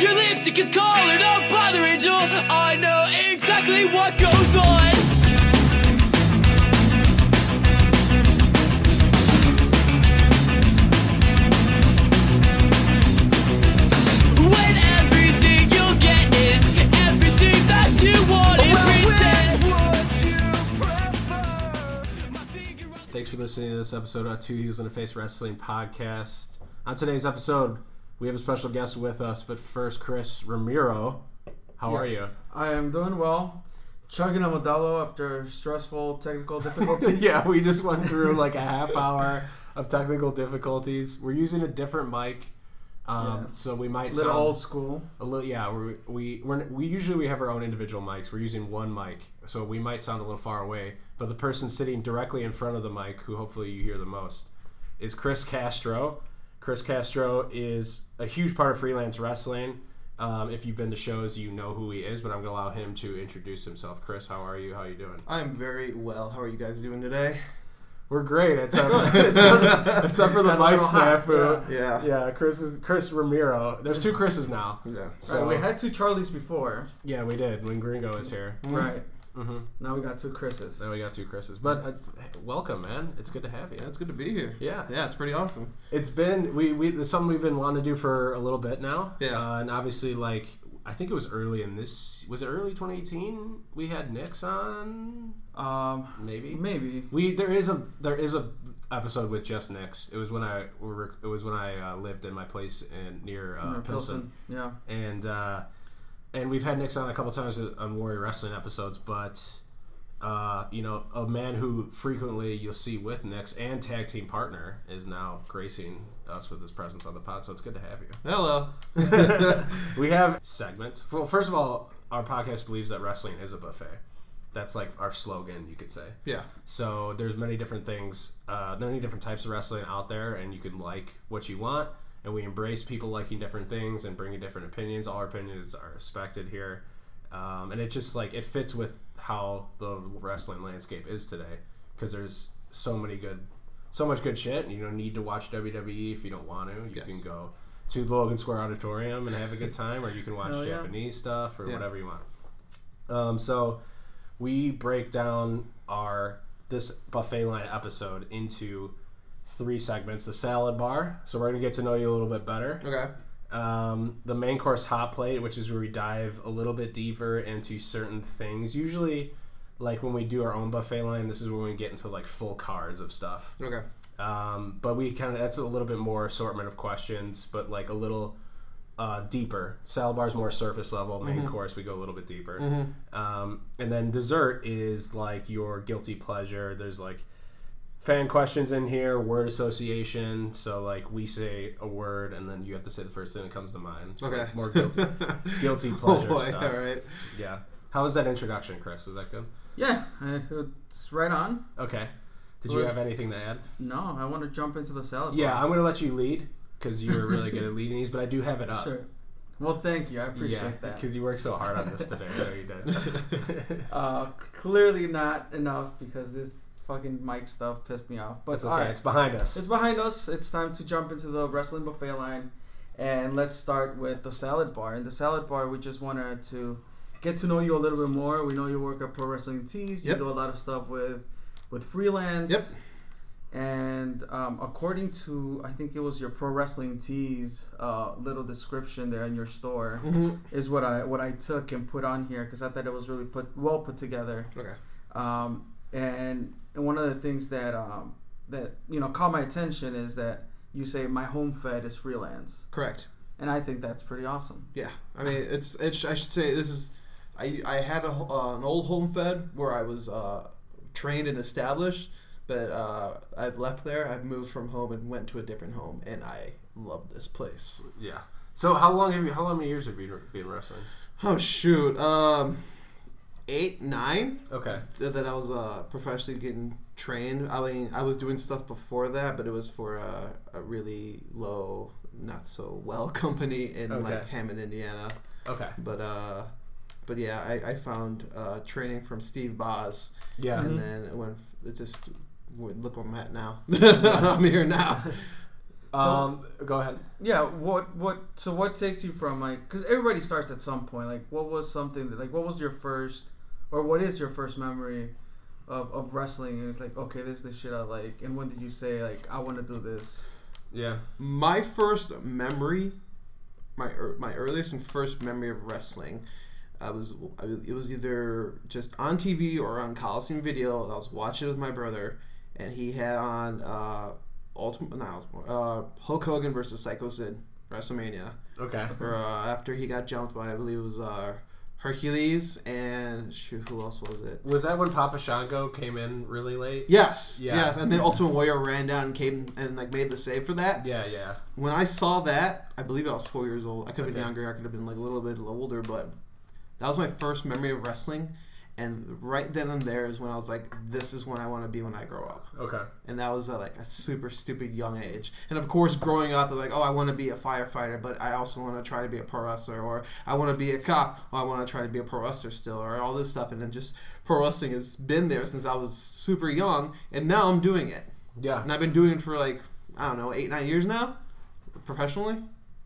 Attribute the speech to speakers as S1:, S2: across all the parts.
S1: Your lipstick is calling up by the angel. I know exactly what goes on. When everything you'll get is everything that you want in princess.
S2: Thanks for listening to this episode of Two Heels in a Face Wrestling Podcast. On today's episode, we have a special guest with us, but first, Chris Ramiro. How are you?
S3: I am doing well. Chugging a Modelo after stressful technical difficulties.
S2: yeah, we just went through like a half hour of technical difficulties. We're using a different mic, um,
S3: Yeah.
S2: so we might a
S3: Little
S2: sound
S3: old school.
S2: a little. Yeah, we we we're, we usually we have our own individual mics. We're using one mic, so we might sound a little far away. But the person sitting directly in front of the mic, who hopefully you hear the most, is Chris Castro. Chris Castro is a huge part of freelance wrestling. Um, if you've been to shows, you know who he is. But I'm gonna allow him to introduce himself. Chris, how are you? How are you doing?
S4: I'm very well. How are you guys doing today?
S2: We're great. it's Except, except, except for the
S3: Got a
S2: mic
S3: little hot,
S2: snafu.
S4: Yeah.
S2: Yeah, Chris is Chris Ramiro. There's two Chris's now.
S4: Yeah.
S2: So
S3: right, we had two Charlies before.
S2: yeah, we did when Gringo was here.
S3: Right.
S2: Hmm
S3: Now we got two Chris's.
S2: Now we got two Chris's. But uh, welcome, man. It's good to have you.
S4: Yeah, it's good to be here.
S2: Yeah.
S4: Yeah, it's pretty awesome.
S2: It's been we we it's something we've been wanting to do for a little bit now.
S4: Yeah.
S2: Uh, and obviously, like I think it was early in this. Was it early 2018? We had Nix on.
S3: Um,
S2: Maybe.
S3: maybe.
S2: We there is a there is a episode with just Nix. It was when I were, it was when I uh, lived in my place in near uh,
S3: Or
S2: Pilsen.
S3: Yeah.
S2: and uh, and we've had Nix on a couple times on Warrior Wrestling episodes, but uh, you know, a man who frequently you'll see with Nix and tag team partner is now gracing us with his presence on the pod. So it's good to have you.
S4: Hello.
S2: we have segments. Well, first of all, our podcast believes that wrestling is a buffet. That's like our slogan, you could say.
S4: Yeah.
S2: So there's many different things, uh, many different types of wrestling out there, and you can like what you want. And we embrace people liking different things and bringing different opinions. All our opinions are respected here, um, and it just like it fits with how the wrestling landscape is today. Because there's so many good, so much good shit. And you don't need to watch WWE if you don't want to. You
S4: Yes.
S2: can go to the Logan Square Auditorium and have a good time, or you can watch
S3: Hell yeah.
S2: Japanese stuff or
S4: Yeah.
S2: whatever you want. Um, so we break down our this buffet line episode into three segments: the salad bar. So we're gonna get to know you a little bit better.
S4: Okay.
S2: Um, the main course hot plate, which is where we dive a little bit deeper into certain things. Usually, like when we do our own buffet line, this is when we get into like full cards of stuff.
S4: Okay.
S2: Um, but we kind of that's a little bit more assortment of questions, but like a little uh, deeper. Salad bar is more surface level. Main course we go a little bit deeper. Um, and then dessert is like your guilty pleasure. There's like fan questions in here, word association. So like we say a word, and then you have to say the first thing that comes to mind. So,
S4: Okay.
S2: like, more guilty, guilty
S4: Oh
S2: pleasure
S4: boy.
S2: stuff.
S4: All right.
S2: Yeah. How was that introduction, Chris? Was that good?
S3: Yeah. uh, It's right on.
S2: Okay. Did you have anything to add?
S3: No, I want to jump into the salad.
S2: Yeah,
S3: bar.
S2: I'm gonna let you lead because you're really good at leading these, but I do have it up.
S3: Sure. Well, thank you. I appreciate
S2: yeah,
S3: that.
S2: because you worked so hard on this today. I know you did.
S3: Uh, clearly not enough because this fucking mic stuff pissed me off. But
S2: It's okay. It's behind us.
S3: It's behind us. It's time to jump into the wrestling buffet line. And let's start with the salad bar. In the salad bar, we just wanted to get to know you a little bit more. We know you work at Pro Wrestling Tees. You
S4: Yep.
S3: do a lot of stuff with with freelance.
S4: Yep.
S3: And um, according to, I think it was your Pro Wrestling Tees uh, little description there in your store,
S4: Mhm.
S3: is what I what I took and put on here because I thought it was really put well put together.
S4: Okay.
S3: Um, and and one of the things that um, that you know caught my attention is that you say my home fed is freelance,
S4: Correct.
S3: and I think that's pretty awesome.
S4: Yeah. I mean, it's. It's. I should say this is. I. I had a, uh, an old home fed where I was uh, trained and established, but uh, I've left there. I've moved from home and went to a different home, and I love this place.
S2: yeah. So how long have you? How long many years have you been wrestling?
S4: Oh shoot. Um, eight, nine.
S2: Okay.
S4: that that I was uh, professionally getting trained. I mean, I was doing stuff before that, but it was for a, a really low, not so well company in
S2: Okay.
S4: like Hammond, Indiana.
S2: Okay.
S4: But uh, but yeah, I, I found uh, training from Steve Boz,
S2: Yeah.
S4: and then it went. It just look where I'm at now. I'm here now.
S2: Um, go ahead.
S3: Yeah, what what so what takes you from like because everybody starts at some point. Like, what was something that like what was your first or what is your first memory of, of wrestling? And it's like, okay, this is the shit I like. And when did you say like I want to do this?
S2: Yeah.
S4: My first memory, my ear- my earliest and first memory of wrestling, I was I, it was either just on TV or on Coliseum Video. I was watching it with my brother, and he had on uh, Ultimate, not Ultimate, uh, Hulk Hogan versus Psycho Sid WrestleMania.
S2: Okay.
S4: Or, uh, after he got jumped by, I believe it was uh, Hercules and shoot, who else was it?
S2: Was that when Papa Shango came in really late?
S4: Yes,
S2: Yeah.
S4: yes, and then Ultimate Warrior ran down and came and like made the save for that.
S2: Yeah, yeah.
S4: When I saw that, I believe I was four years old. I could have been younger. I could have been like a little bit older, but that was my first memory of wrestling. And right then and there is when I was like, "This is when I want to be when I grow up."
S2: Okay.
S4: And that was at like a super stupid young age. And of course, growing up, like, "Oh, I want to be a firefighter, but I also want to try to be a pro wrestler," or "I want to be a cop, or I want to try to be a pro wrestler still," or all this stuff. And then just pro wrestling has been there since I was super young, and now I'm doing it.
S2: Yeah.
S4: And I've been doing it for like I don't know eight nine years now, professionally.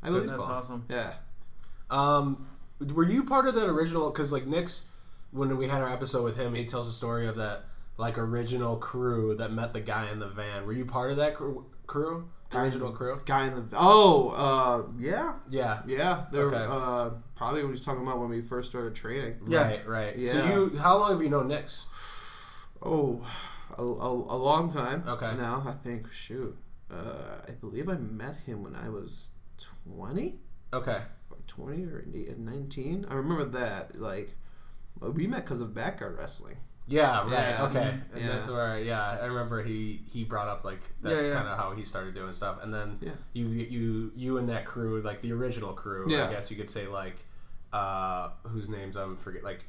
S4: I believe.
S3: That's awesome.
S4: Yeah.
S2: Um, were you part of that original? Because like Nix, when we had our episode with him, he tells the story of that like original crew that met the guy in the van. Were you part of that crew? crew? The
S4: Guy
S2: original
S4: the-
S2: crew?
S4: Guy in the oh uh yeah
S2: Yeah.
S4: yeah they're
S2: Okay.
S4: uh probably what he's talking about when we first started training.
S3: Yeah.
S2: Right. Right. So
S4: Yeah.
S2: you, how long have you known Nix?
S4: Oh, a, a, a long time.
S2: Okay.
S4: Now I think shoot, uh, I believe I met him when I was twenty,
S2: Okay.
S4: or twenty or nineteen. I remember that like we met because of backyard wrestling.
S2: Yeah. Right.
S4: Yeah.
S2: Okay. And
S4: Yeah.
S2: that's where yeah I remember he he brought up like that's
S3: Yeah, yeah.
S2: kind of how he started doing stuff, and then
S4: Yeah.
S2: you you you and that crew like the original crew.
S4: Yeah.
S2: I guess you could say like uh whose names I'm forget like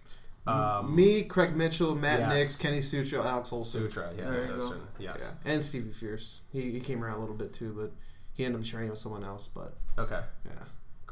S2: um
S4: Me, Craig Mitchell, Matt
S2: yes.
S4: Nix, Kenny Sutra, Alex Olson.
S2: Sutra. Yeah.
S3: There you go.
S2: Ocean, Yes.
S4: Yeah, and Stevie Fierce. He, he came around a little bit too, but he ended up training with someone else. But
S2: Okay.
S4: yeah.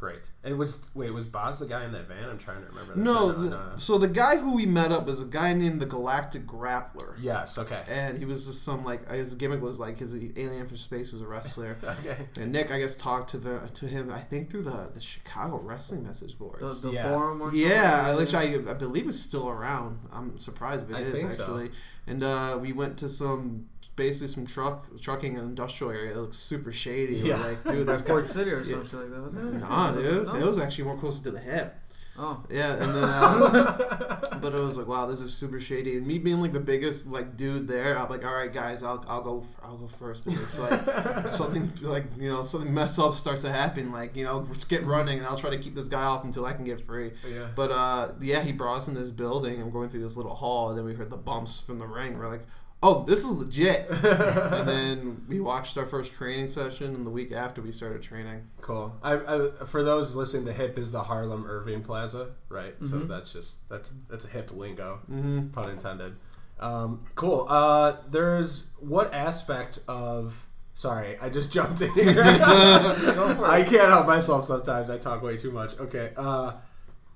S2: Great. And was wait was Boz the guy in that van? I'm trying to remember. That.
S4: No,
S2: Sorry,
S4: the, so the guy who we met up is a guy named the Galactic Grappler.
S2: Yes. Okay.
S4: And he was just some like his gimmick was like his alien from space was a wrestler.
S2: Okay.
S4: and Nick, I guess, talked to the to him. I think through the the Chicago wrestling message boards.
S3: the
S2: Yeah.
S3: forum or something?
S4: yeah, which I I believe is still around. I'm surprised if
S2: I
S4: it is
S2: think so.
S4: actually. And uh, we went to some basically some truck trucking and industrial area. It looks super shady. We're
S2: Yeah.
S4: like, dude, guy.
S3: Ford City or
S4: Yeah.
S3: something like that, wasn't it?
S4: Nah, dude,
S3: No?
S4: it was actually more closer to the hip.
S3: Oh.
S4: Yeah, and then, uh, but I was like, wow, this is super shady. And me being like the biggest like dude there, I'm like, all right, guys, I'll, I'll go, I'll go first. But if like something like you know something mess up starts to happen, like you know, let's get running, and I'll try to keep this guy off until I can get free.
S2: yeah.
S4: But uh, yeah, he brought us in this building. I'm going through this little hall, and then we heard the bumps from the ring. We're like, oh, this is legit. and then we watched our first training session, and the week after we started training.
S2: Cool. I, I for those listening, the hip is the Harlem Irving Plaza, right? So
S3: Mhm.
S2: that's just that's that's a hip lingo,
S4: Mm-hmm.
S2: pun intended. Um, cool. Uh, there's what aspect of sorry, I just jumped in here.
S3: Go for it.
S2: I can't help myself sometimes. I talk way too much. Okay. Uh,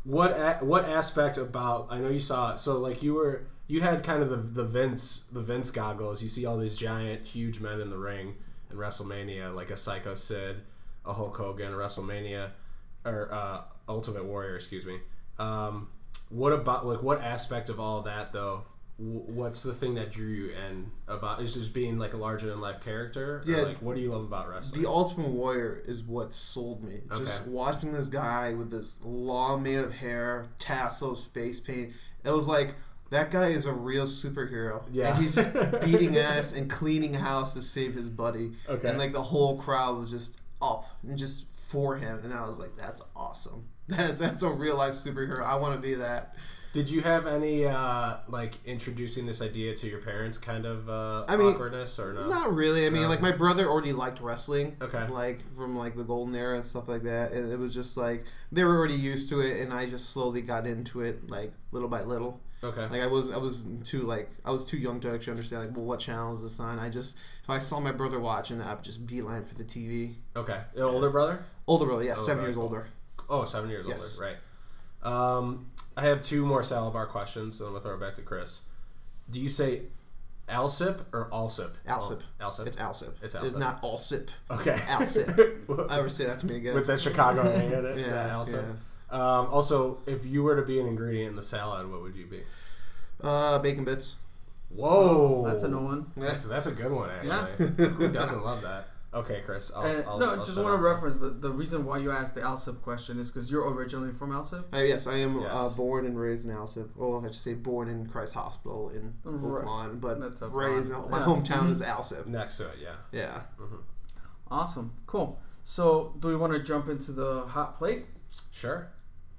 S2: what a, what aspect about? I know you saw. So like you were you had kind of the the Vince the Vince goggles. You see all these giant, huge men in the ring in WrestleMania, like a Psycho Sid, a Hulk Hogan, WrestleMania, or uh, Ultimate Warrior. Excuse me. Um, what about like what aspect of all that though? wh- What's the thing that drew you in about? Is just being like a larger than life character? Or,
S4: Yeah.
S2: like what do you love about wrestling?
S4: The Ultimate Warrior is what sold me. Just watching this guy with this long mane of hair, tassels, face paint. It was like that guy is a real superhero.
S2: Yeah.
S4: And he's just beating ass and cleaning house to save his buddy.
S2: Okay.
S4: And like the whole crowd was just up and just for him. And I was like, that's awesome. That's that's a real life superhero. I want to be that.
S2: Did you have any uh, like introducing this idea to your parents kind of uh,
S4: I mean,
S2: awkwardness or no?
S4: Not really. I mean,
S2: No.
S4: like my brother already liked wrestling.
S2: Okay.
S4: Like from like the golden era and stuff like that, and it was just like they were already used to it, and I just slowly got into it, like little by little.
S2: Okay.
S4: Like I was, I was too like I was too young to actually understand like, well, what channel is this on? I just if I saw my brother watching, I'd just beeline for the TV.
S2: Okay. The older brother?
S4: Older brother, yeah,
S2: Oh,
S4: seven years older.
S2: Oh, seven years
S4: Yes.
S2: older. Right. Um, I have two more salad bar questions, and I'm gonna throw it back to Chris. Do you say Alsip or Alsip?
S4: Alsip.
S2: Oh, Alsip.
S4: It's Alsip.
S2: It's Alsip.
S4: It's not Alsip.
S2: okay.
S4: Alsip. I would say that to me again.
S2: With the Chicago A in it.
S4: Yeah,
S2: Yeah, Alsip. Um, also, if you were to be an ingredient in the salad, what would you be?
S4: Uh, bacon bits.
S2: Whoa,
S3: That's a no one.
S2: That's that's a good one actually.
S3: Yeah.
S2: Who doesn't love that? Okay, Chris. I'll,
S3: And,
S2: I'll,
S3: no,
S2: I'll
S3: just want to reference the, the reason why you asked the Alsip question is because you're originally from Alsip.
S4: Uh, yes, I am uh, born and raised in Alsip. Well, I should say born in Christ Hospital in
S3: Right.
S4: Oak Lawn, but
S3: That's Oak Lawn.
S4: raised. My
S3: Yeah.
S4: hometown is Alsip.
S2: next to it. Yeah.
S4: Yeah.
S3: Awesome, cool. So, do we want to jump into the hot plate?
S2: Sure.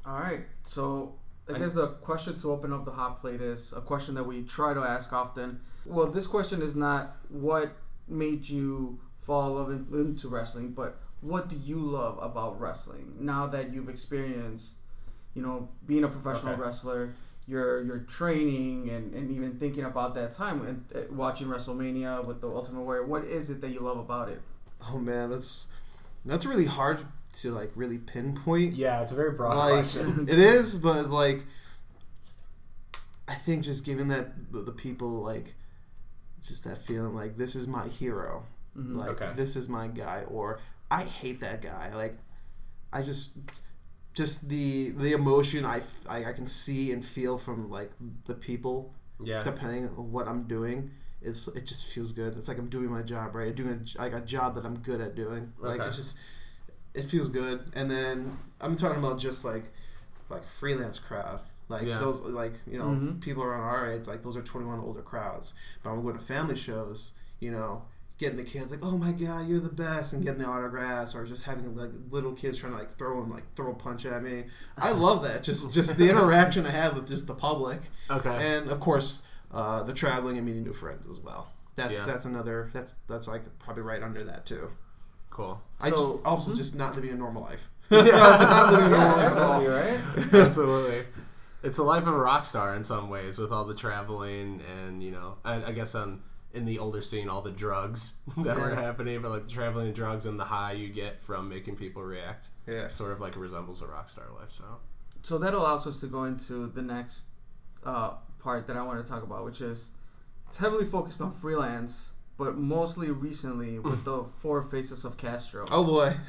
S3: All right. So, I
S2: I-
S3: guess the question to open up the hot plate is a question that we try to ask often. Well, this question is not what made you fall in love in- into wrestling, but what do you love about wrestling now that you've experienced, you know, being a professional
S2: Okay.
S3: wrestler, your your training, and, and even thinking about that time and uh, watching WrestleMania with the Ultimate Warrior. What is it that you love about it?
S4: Oh man, that's that's really hard to like really pinpoint.
S2: Yeah, it's a very broad
S4: like
S2: question.
S4: it is, but it's like I think just giving that the, people like just that feeling like this is my hero,
S3: Mhm.
S4: like
S2: Okay.
S4: this is my guy, or I hate that guy. Like I just just the the emotion I I can see and feel from like the people
S2: Yeah.
S4: depending on what I'm doing. It's it just feels good. It's like I'm doing my job right. doing a, like a job that I'm good at doing. Like
S2: Okay.
S4: it's just it feels good. And then I'm talking about just like like freelance crowd. Like
S2: Yeah.
S4: those like you know
S3: Mhm.
S4: people around our age like those are 21 older crowds. But I'm going to family shows. You know. Getting the kids like, oh my god, you're the best, and getting the autographs, or just having like little kids trying to like throw them like throw a punch at me. I love that. Just just the interaction I have with just the public
S2: okay.
S4: and of course uh, the traveling and meeting new friends as well. That's
S2: Yeah.
S4: that's another that's that's like probably right under that too.
S2: Cool.
S4: I just
S3: So-
S4: also
S3: Mhm.
S4: just not living a normal life.
S2: Yeah.
S4: not living a
S3: Yeah,
S4: normal life at all.
S3: absolutely, right?
S2: Absolutely. It's the life of a rock star in some ways, with all the traveling and you know, I, I guess on in the older scene, all the drugs that were happening, but like the traveling drugs and the high you get from making people react,
S4: Yeah.
S2: sort of like resembles a rock star lifestyle.
S3: so that allows us to go into the next uh, part that I want to talk about, which is it's heavily focused on freelance, but mostly recently with the four faces of Castro.
S4: Oh boy.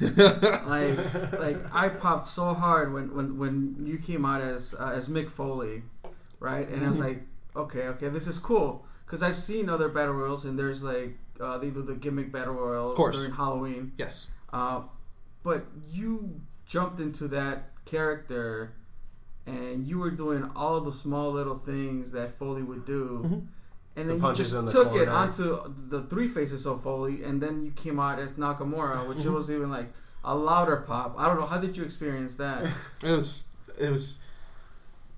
S3: Like, like I popped so hard when when, when you came out as uh, as Mick Foley, right? And I was like, okay, okay, this is cool because I've seen other battle royals and there's like uh, they do the gimmick battle royals during Halloween.
S4: yes.
S3: Uh, but you jumped into that character and you were doing all the small little things that Foley would do.
S4: Mhm.
S3: And
S2: The
S3: then you just
S2: the
S3: took it onto the three faces of Foley, and then you came out as Nakamura, which
S4: Mhm.
S3: was even like a louder pop. I don't know. How did you experience that?
S4: It was it was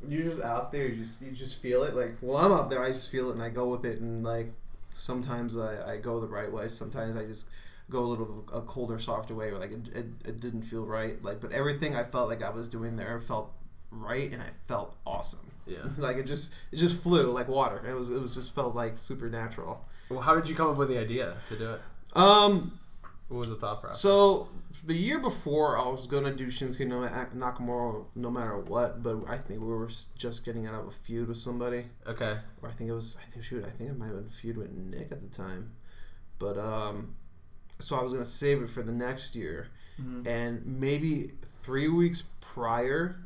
S4: you're just out there, you just you just feel it. Like well I'm out there, I just feel it and I go with it and like sometimes I, I go the right way, sometimes I just go a little a colder, softer way where like it, it, it didn't feel right. Like but everything I felt like I was doing there felt right and I felt awesome.
S2: Yeah.
S4: like it just it just flew like water. It was it was just felt like supernatural.
S2: Well, how did you come up with the idea to do it?
S4: Um
S2: What was the thought process?
S4: So the year before, I was gonna do Shinsuke no Nakamura no matter what, but I think we were just getting out of a feud with somebody.
S2: Okay.
S4: Or I think it was I think shoot I think it might have been a feud with Nick at the time, but um, so I was gonna save it for the next year,
S3: Mhm.
S4: and maybe three weeks prior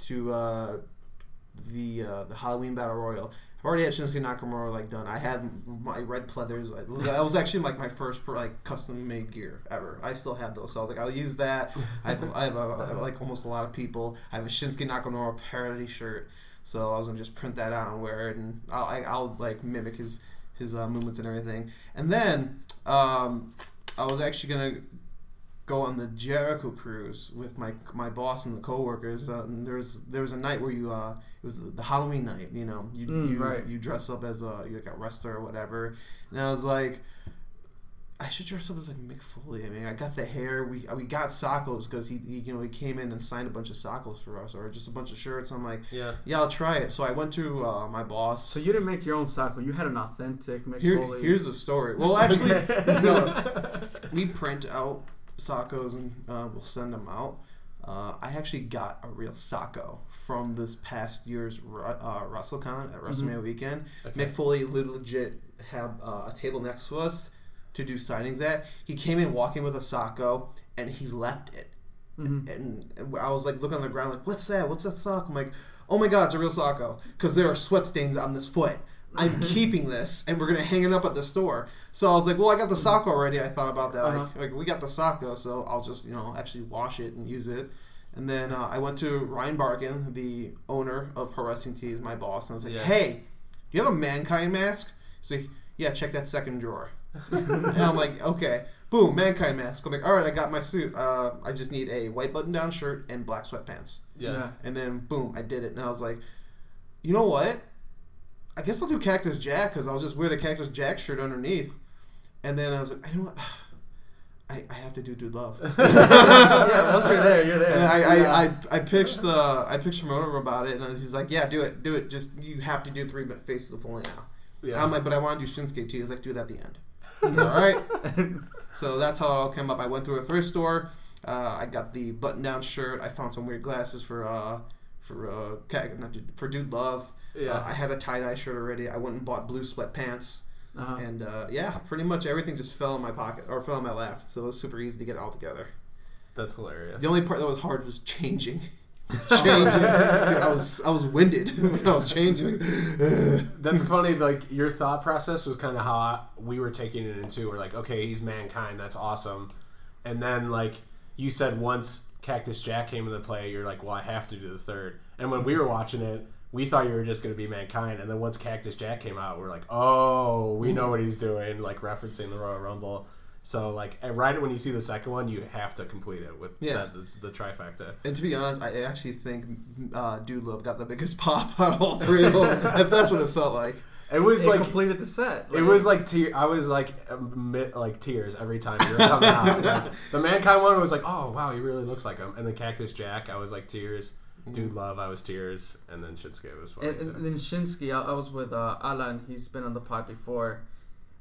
S4: to uh, the uh, the Halloween Battle Royal. I've already had Shinsuke Nakamura like done. I had my red pleathers. Like, that was actually like my first like custom made gear ever. I still have those, so I was like, I'll use that. I have, I have, a, I have like almost a lot of people. I have a Shinsuke Nakamura parody shirt, so I was gonna just print that out and wear it, and I'll, I, I'll like mimic his his uh, movements and everything. And then um, I was actually gonna go on the Jericho cruise with my my boss and the coworkers. Uh, and there was there was a night where you uh it was the Halloween night. You know, you
S3: Mm,
S4: you,
S3: right.
S4: you dress up as a you like a wrestler or whatever. And I was like. I should dress up as like Mick Foley. I mean, I got the hair. We we got Sockos because he, he you know he came in and signed a bunch of Sockos for us or just a bunch of shirts. I'm like,
S2: Yeah.
S4: yeah, I'll try it. So I went to uh, my boss.
S3: So you didn't make your own Socko. You had an authentic Mick
S4: Here,
S3: Foley.
S4: here's the story. Well, actually, no, we print out Sockos and uh, we'll send them out. Uh, I actually got a real Socko from this past year's uh, WrestleCon at WrestleMania weekend.
S2: Okay.
S4: Mick Foley legit had uh, a table next to us to do signings at. He came in walking with a Socko and he left it.
S3: Mhm.
S4: And I was like looking on the ground, like, what's that? What's that sock? I'm like, oh my god, it's a real Socko. Because there are sweat stains on this foot. I'm keeping this, and we're gonna hang it up at the store. So I was like, well, I got the Socko already. I thought about that.
S3: Uh-huh.
S4: Like, like we got the Socko, so I'll just you know actually wash it and use it. And then uh, I went to Ryan Barkan, the owner of Pro Wrestling Tees, my boss, and I was like,
S2: Yeah.
S4: hey, do you have a Mankind mask? He's like, yeah, check that second drawer. and I'm like, okay. Boom, Mankind mask. I'm like, all right, I got my suit. Uh, I just need a white button-down shirt and black sweatpants.
S2: Yeah.
S4: And then boom, I did it, and I was like, you know what? I guess I'll do Cactus Jack because I'll just wear the Cactus Jack shirt underneath. And then I was like, you know what? I, I have to do Dude Love.
S3: yeah, once you're there, you're there.
S4: And I, I, I, I pitched the I pitched Shimoda about it, and he's like, "Yeah, do it, do it. Just you have to do three faces of Foley now."
S2: Yeah.
S4: I'm like, "But I want to do Shinsuke too." He's like, "Do it at the end." all right. So that's how it all came up. I went through a thrift store. Uh, I got the button-down shirt. I found some weird glasses for uh, for uh, Ca- not Dude, for Dude Love.
S2: Yeah.
S4: Uh, I had a tie-dye shirt already. I went and bought blue sweatpants.
S3: Uh-huh.
S4: And uh, yeah, pretty much everything just fell in my pocket or fell in my lap. So it was super easy to get all together.
S2: That's hilarious.
S4: The only part that was hard was changing. changing. Dude, I was I was winded when I was changing.
S2: That's funny. Like your thought process was kind of how I, we were taking it into. We're like, okay, he's mankind. That's awesome. And then like you said, once Cactus Jack came into play, you're like, well, I have to do the third. And when we were watching it, we thought you were just going to be mankind. And then once Cactus Jack came out, we're like, oh, we know what he's doing, like referencing the Royal Rumble. So like right when you see the second one, you have to complete it with
S4: Yeah.
S2: that, the, the trifecta.
S4: and to be honest, I actually think uh, Dude Love got the biggest pop out of all three of them. if that's what it felt like.
S2: It was
S3: It
S2: like
S3: completed the set.
S2: It was like te- I was like mi- like tears every time you were coming out. Like, the mankind one was like, oh wow, he really looks like him. And the Cactus Jack, I was like tears. Dude Love, I was tears. And then Shinsuke was funny
S3: And, and then Shinsuke, I, I was with uh, Alan. He's been on the pod before.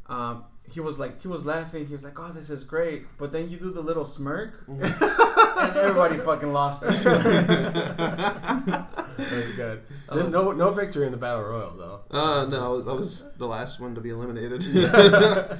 S3: Um, he was like, he was laughing. He was like, "Oh, this is great." But then you do the little smirk, and everybody fucking lost it.
S2: That was good. Then no no victory in the battle royal though.
S4: Uh, no, I was, I was the last one to be eliminated.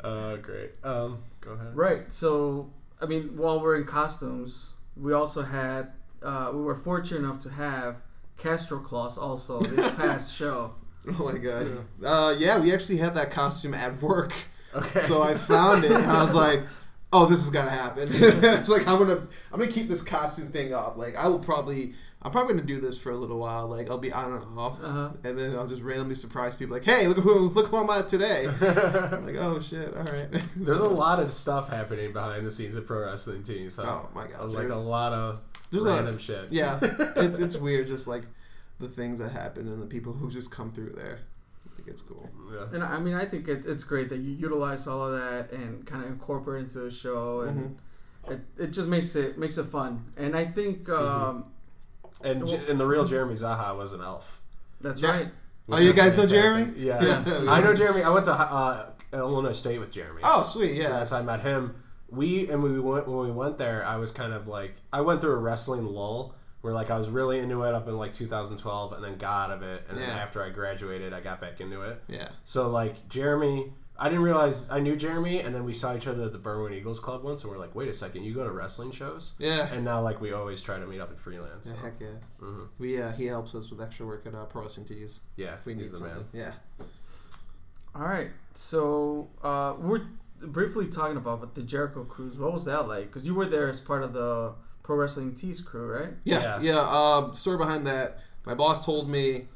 S2: Uh, great. Um, go ahead.
S3: right. So, I mean, while we're in costumes, we also had. Uh, we were fortunate enough to have Castro Claus also this past show.
S4: oh my god. Uh, yeah, we actually had that costume at work.
S2: Okay.
S4: So I found it and I was like, "Oh, this is gonna happen." it's like I'm gonna I'm gonna keep this costume thing up. Like I will probably I'm probably gonna do this for a little while. Like I'll be on and off,
S3: Uh-huh.
S4: and then I'll just randomly surprise people. Like, "Hey, look who look who I'm at today." I'm like, "Oh shit! All right."
S2: There's a lot of stuff happening behind the scenes of pro wrestling tees. So
S4: Oh my god!
S2: like a lot of
S4: there's a
S2: random shit.
S4: yeah, it's it's weird. Just like the things that happen and the people who just come through there. Like it's cool.
S2: Yeah.
S3: And I mean, I think it, it's great that you utilize all of that and kind of incorporate into the show, and it, it just makes it makes it fun. And I think um,
S2: And J- and the real Jeremy Zaha was an elf.
S3: that's
S4: Yeah.
S3: right.
S4: Oh, you guys know Jeremy?
S2: Yeah.
S4: Yeah.
S2: I know Jeremy. I went to uh, Illinois State with Jeremy.
S4: Oh, sweet.
S2: So
S4: Yeah.
S2: that's how I met him. We and when we went when we went there, I was kind of like I went through a wrestling lull where like I was really into it up in like 2012 and then got out of it and then after I graduated I got back into it.
S4: yeah.
S2: So like Jeremy, I didn't realize I knew Jeremy and then we saw each other at the Berwyn Eagles Club once and we're like, wait a second, you go to wrestling shows?
S4: Yeah.
S2: And now like we always try to meet up at freelance.
S4: Yeah,
S2: so,
S4: heck yeah.
S2: mhm.
S4: We uh, he helps us with extra work at uh, Pro Wrestling Tees
S2: Yeah,
S4: if we
S2: he's
S4: need
S2: the
S4: something.
S2: man.
S4: Yeah.
S3: All right. So uh, we're briefly talking about but the Jericho cruise. What was that like? Because you were there as part of the Pro Wrestling Tees crew, right?
S4: Yeah,
S2: Yeah.
S4: yeah. Um, story behind that. My boss told me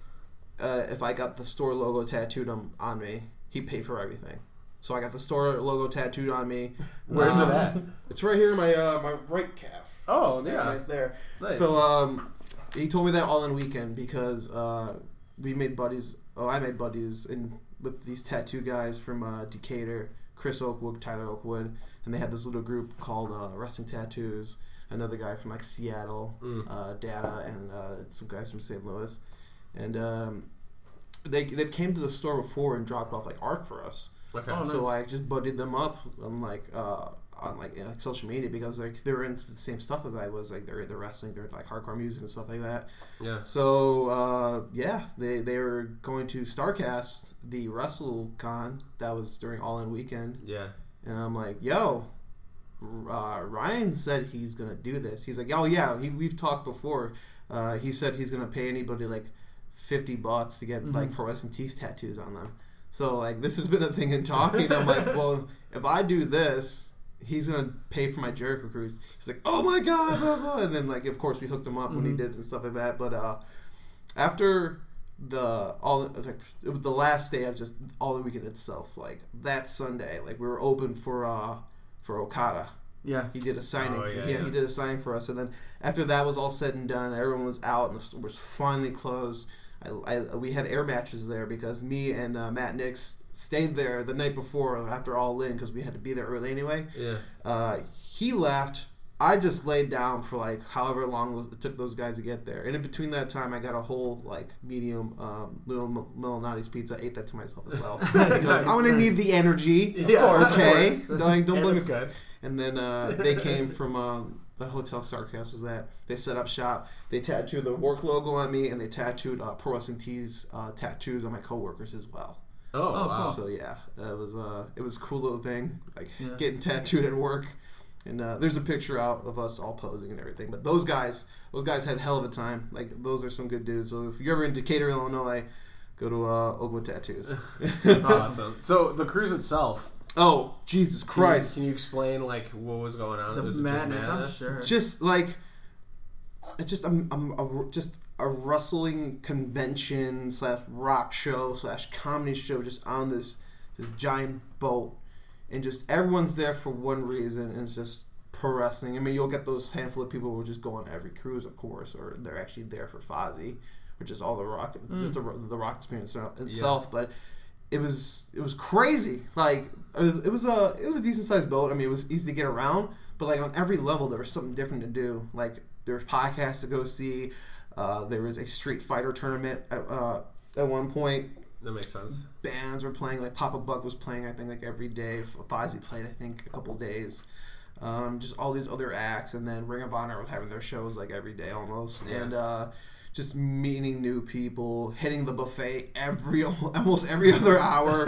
S4: uh, if I got the store logo tattooed on, on me, he'd pay for everything. So I got the store logo tattooed on me.
S2: Where's
S4: Um,
S2: it at?
S4: It's right here in my uh, my right calf.
S2: Oh yeah.
S4: right there.
S2: Nice.
S4: So um, he told me that all in weekend because uh, we made buddies. Oh, I made buddies in with these tattoo guys from uh, Decatur, Chris Oakwood, Tyler Oakwood, and they had this little group called uh, Wrestling Tattoos. Another guy from like Seattle,
S2: Mm.
S4: uh, Data, and uh, some guys from St. Louis, and um, they they came to the store before and dropped off like art for us.
S2: okay.
S3: Oh,
S4: So
S3: nice.
S4: I just buddied them up. I'm like, uh, on like, you know, like social media because like they were into the same stuff as I was. Like they're they're wrestling, they're like hardcore music and stuff like that.
S2: Yeah.
S4: So uh, yeah, they they were going to Starcast the WrestleCon that was during All In Weekend,
S2: Yeah.
S4: and I'm like, yo. Uh, Ryan said he's gonna do this. He's like, oh yeah, he, we've talked before. Uh, he said he's gonna pay anybody like fifty bucks to get like pro wrestling tees tattoos on them. So like this has been a thing in talking. I'm like, well, if I do this, he's gonna pay for my Jericho cruise. He's like, oh my god, blah, blah. and then like of course we hooked him up when he did and stuff like that. But uh, after the all like, it was the last day of just all the weekend itself. Like that Sunday, like we were open for uh for Okada.
S3: Yeah.
S4: He did a signing.
S2: Oh,
S4: for,
S2: yeah,
S4: yeah,
S2: yeah.
S4: he did a signing for us. And then after that was all said and done, everyone was out and the store was finally closed. I, I, we had air matches there because me and uh, Matt Nix stayed there the night before after All In because we had to be there early anyway.
S2: Yeah.
S4: Uh, he left. I just laid down for like however long it took those guys to get there. And in between that time, I got a whole like medium um, little Malnati's pizza. I ate that to myself as well because I'm gonna need the energy.
S2: Yeah, course,
S4: okay. Like, don't
S2: And
S4: blame me
S2: good.
S4: and then uh, they came from um, the hotel Starcast was that they set up shop. They tattooed the work logo on me, and they tattooed uh, Pro Wrestling Tees uh, tattoos on my coworkers as well.
S2: Oh,
S3: Oh,
S2: wow.
S4: So yeah, that was uh, it was a cool little thing, like
S3: Yeah.
S4: getting tattooed at work. And uh, there's a picture out of us all posing and everything. But those guys, those guys had hell of a time. Like those are some good dudes. So if you're ever in Decatur, Illinois, go to uh, Oakwood Tattoos.
S2: That's awesome. So the cruise itself,
S4: oh Jesus
S2: can you-
S4: Christ!
S2: Can you, explain like what was going on?
S3: The
S2: Was it just
S3: madness, I'm
S2: madness?
S3: sure.
S4: just like it's I'm, I'm just a wrestling convention slash rock show slash comedy show just on this this giant boat and just everyone's there for one reason and it's just pro wrestling i mean you'll get those handful of people who just go on every cruise of course or they're actually there for Fozzy, which is all the rock hmm. just the, the rock experience itself but it was it was crazy. Like it was, it was a it was a decent sized boat. I mean, it was easy to get around, but like on every level there was something different to do. Like there's podcasts to go see. Uh, there was a Street Fighter tournament at, uh, at one point.
S2: That makes sense.
S4: Bands were playing. Like Papa Buck was playing. I think like every day. Fozzy played. I think a couple days. Um, just all these other acts, and then Ring of Honor was having their shows like every day almost,
S2: Yeah.
S4: and uh, just meeting new people, hitting the buffet every almost every other hour,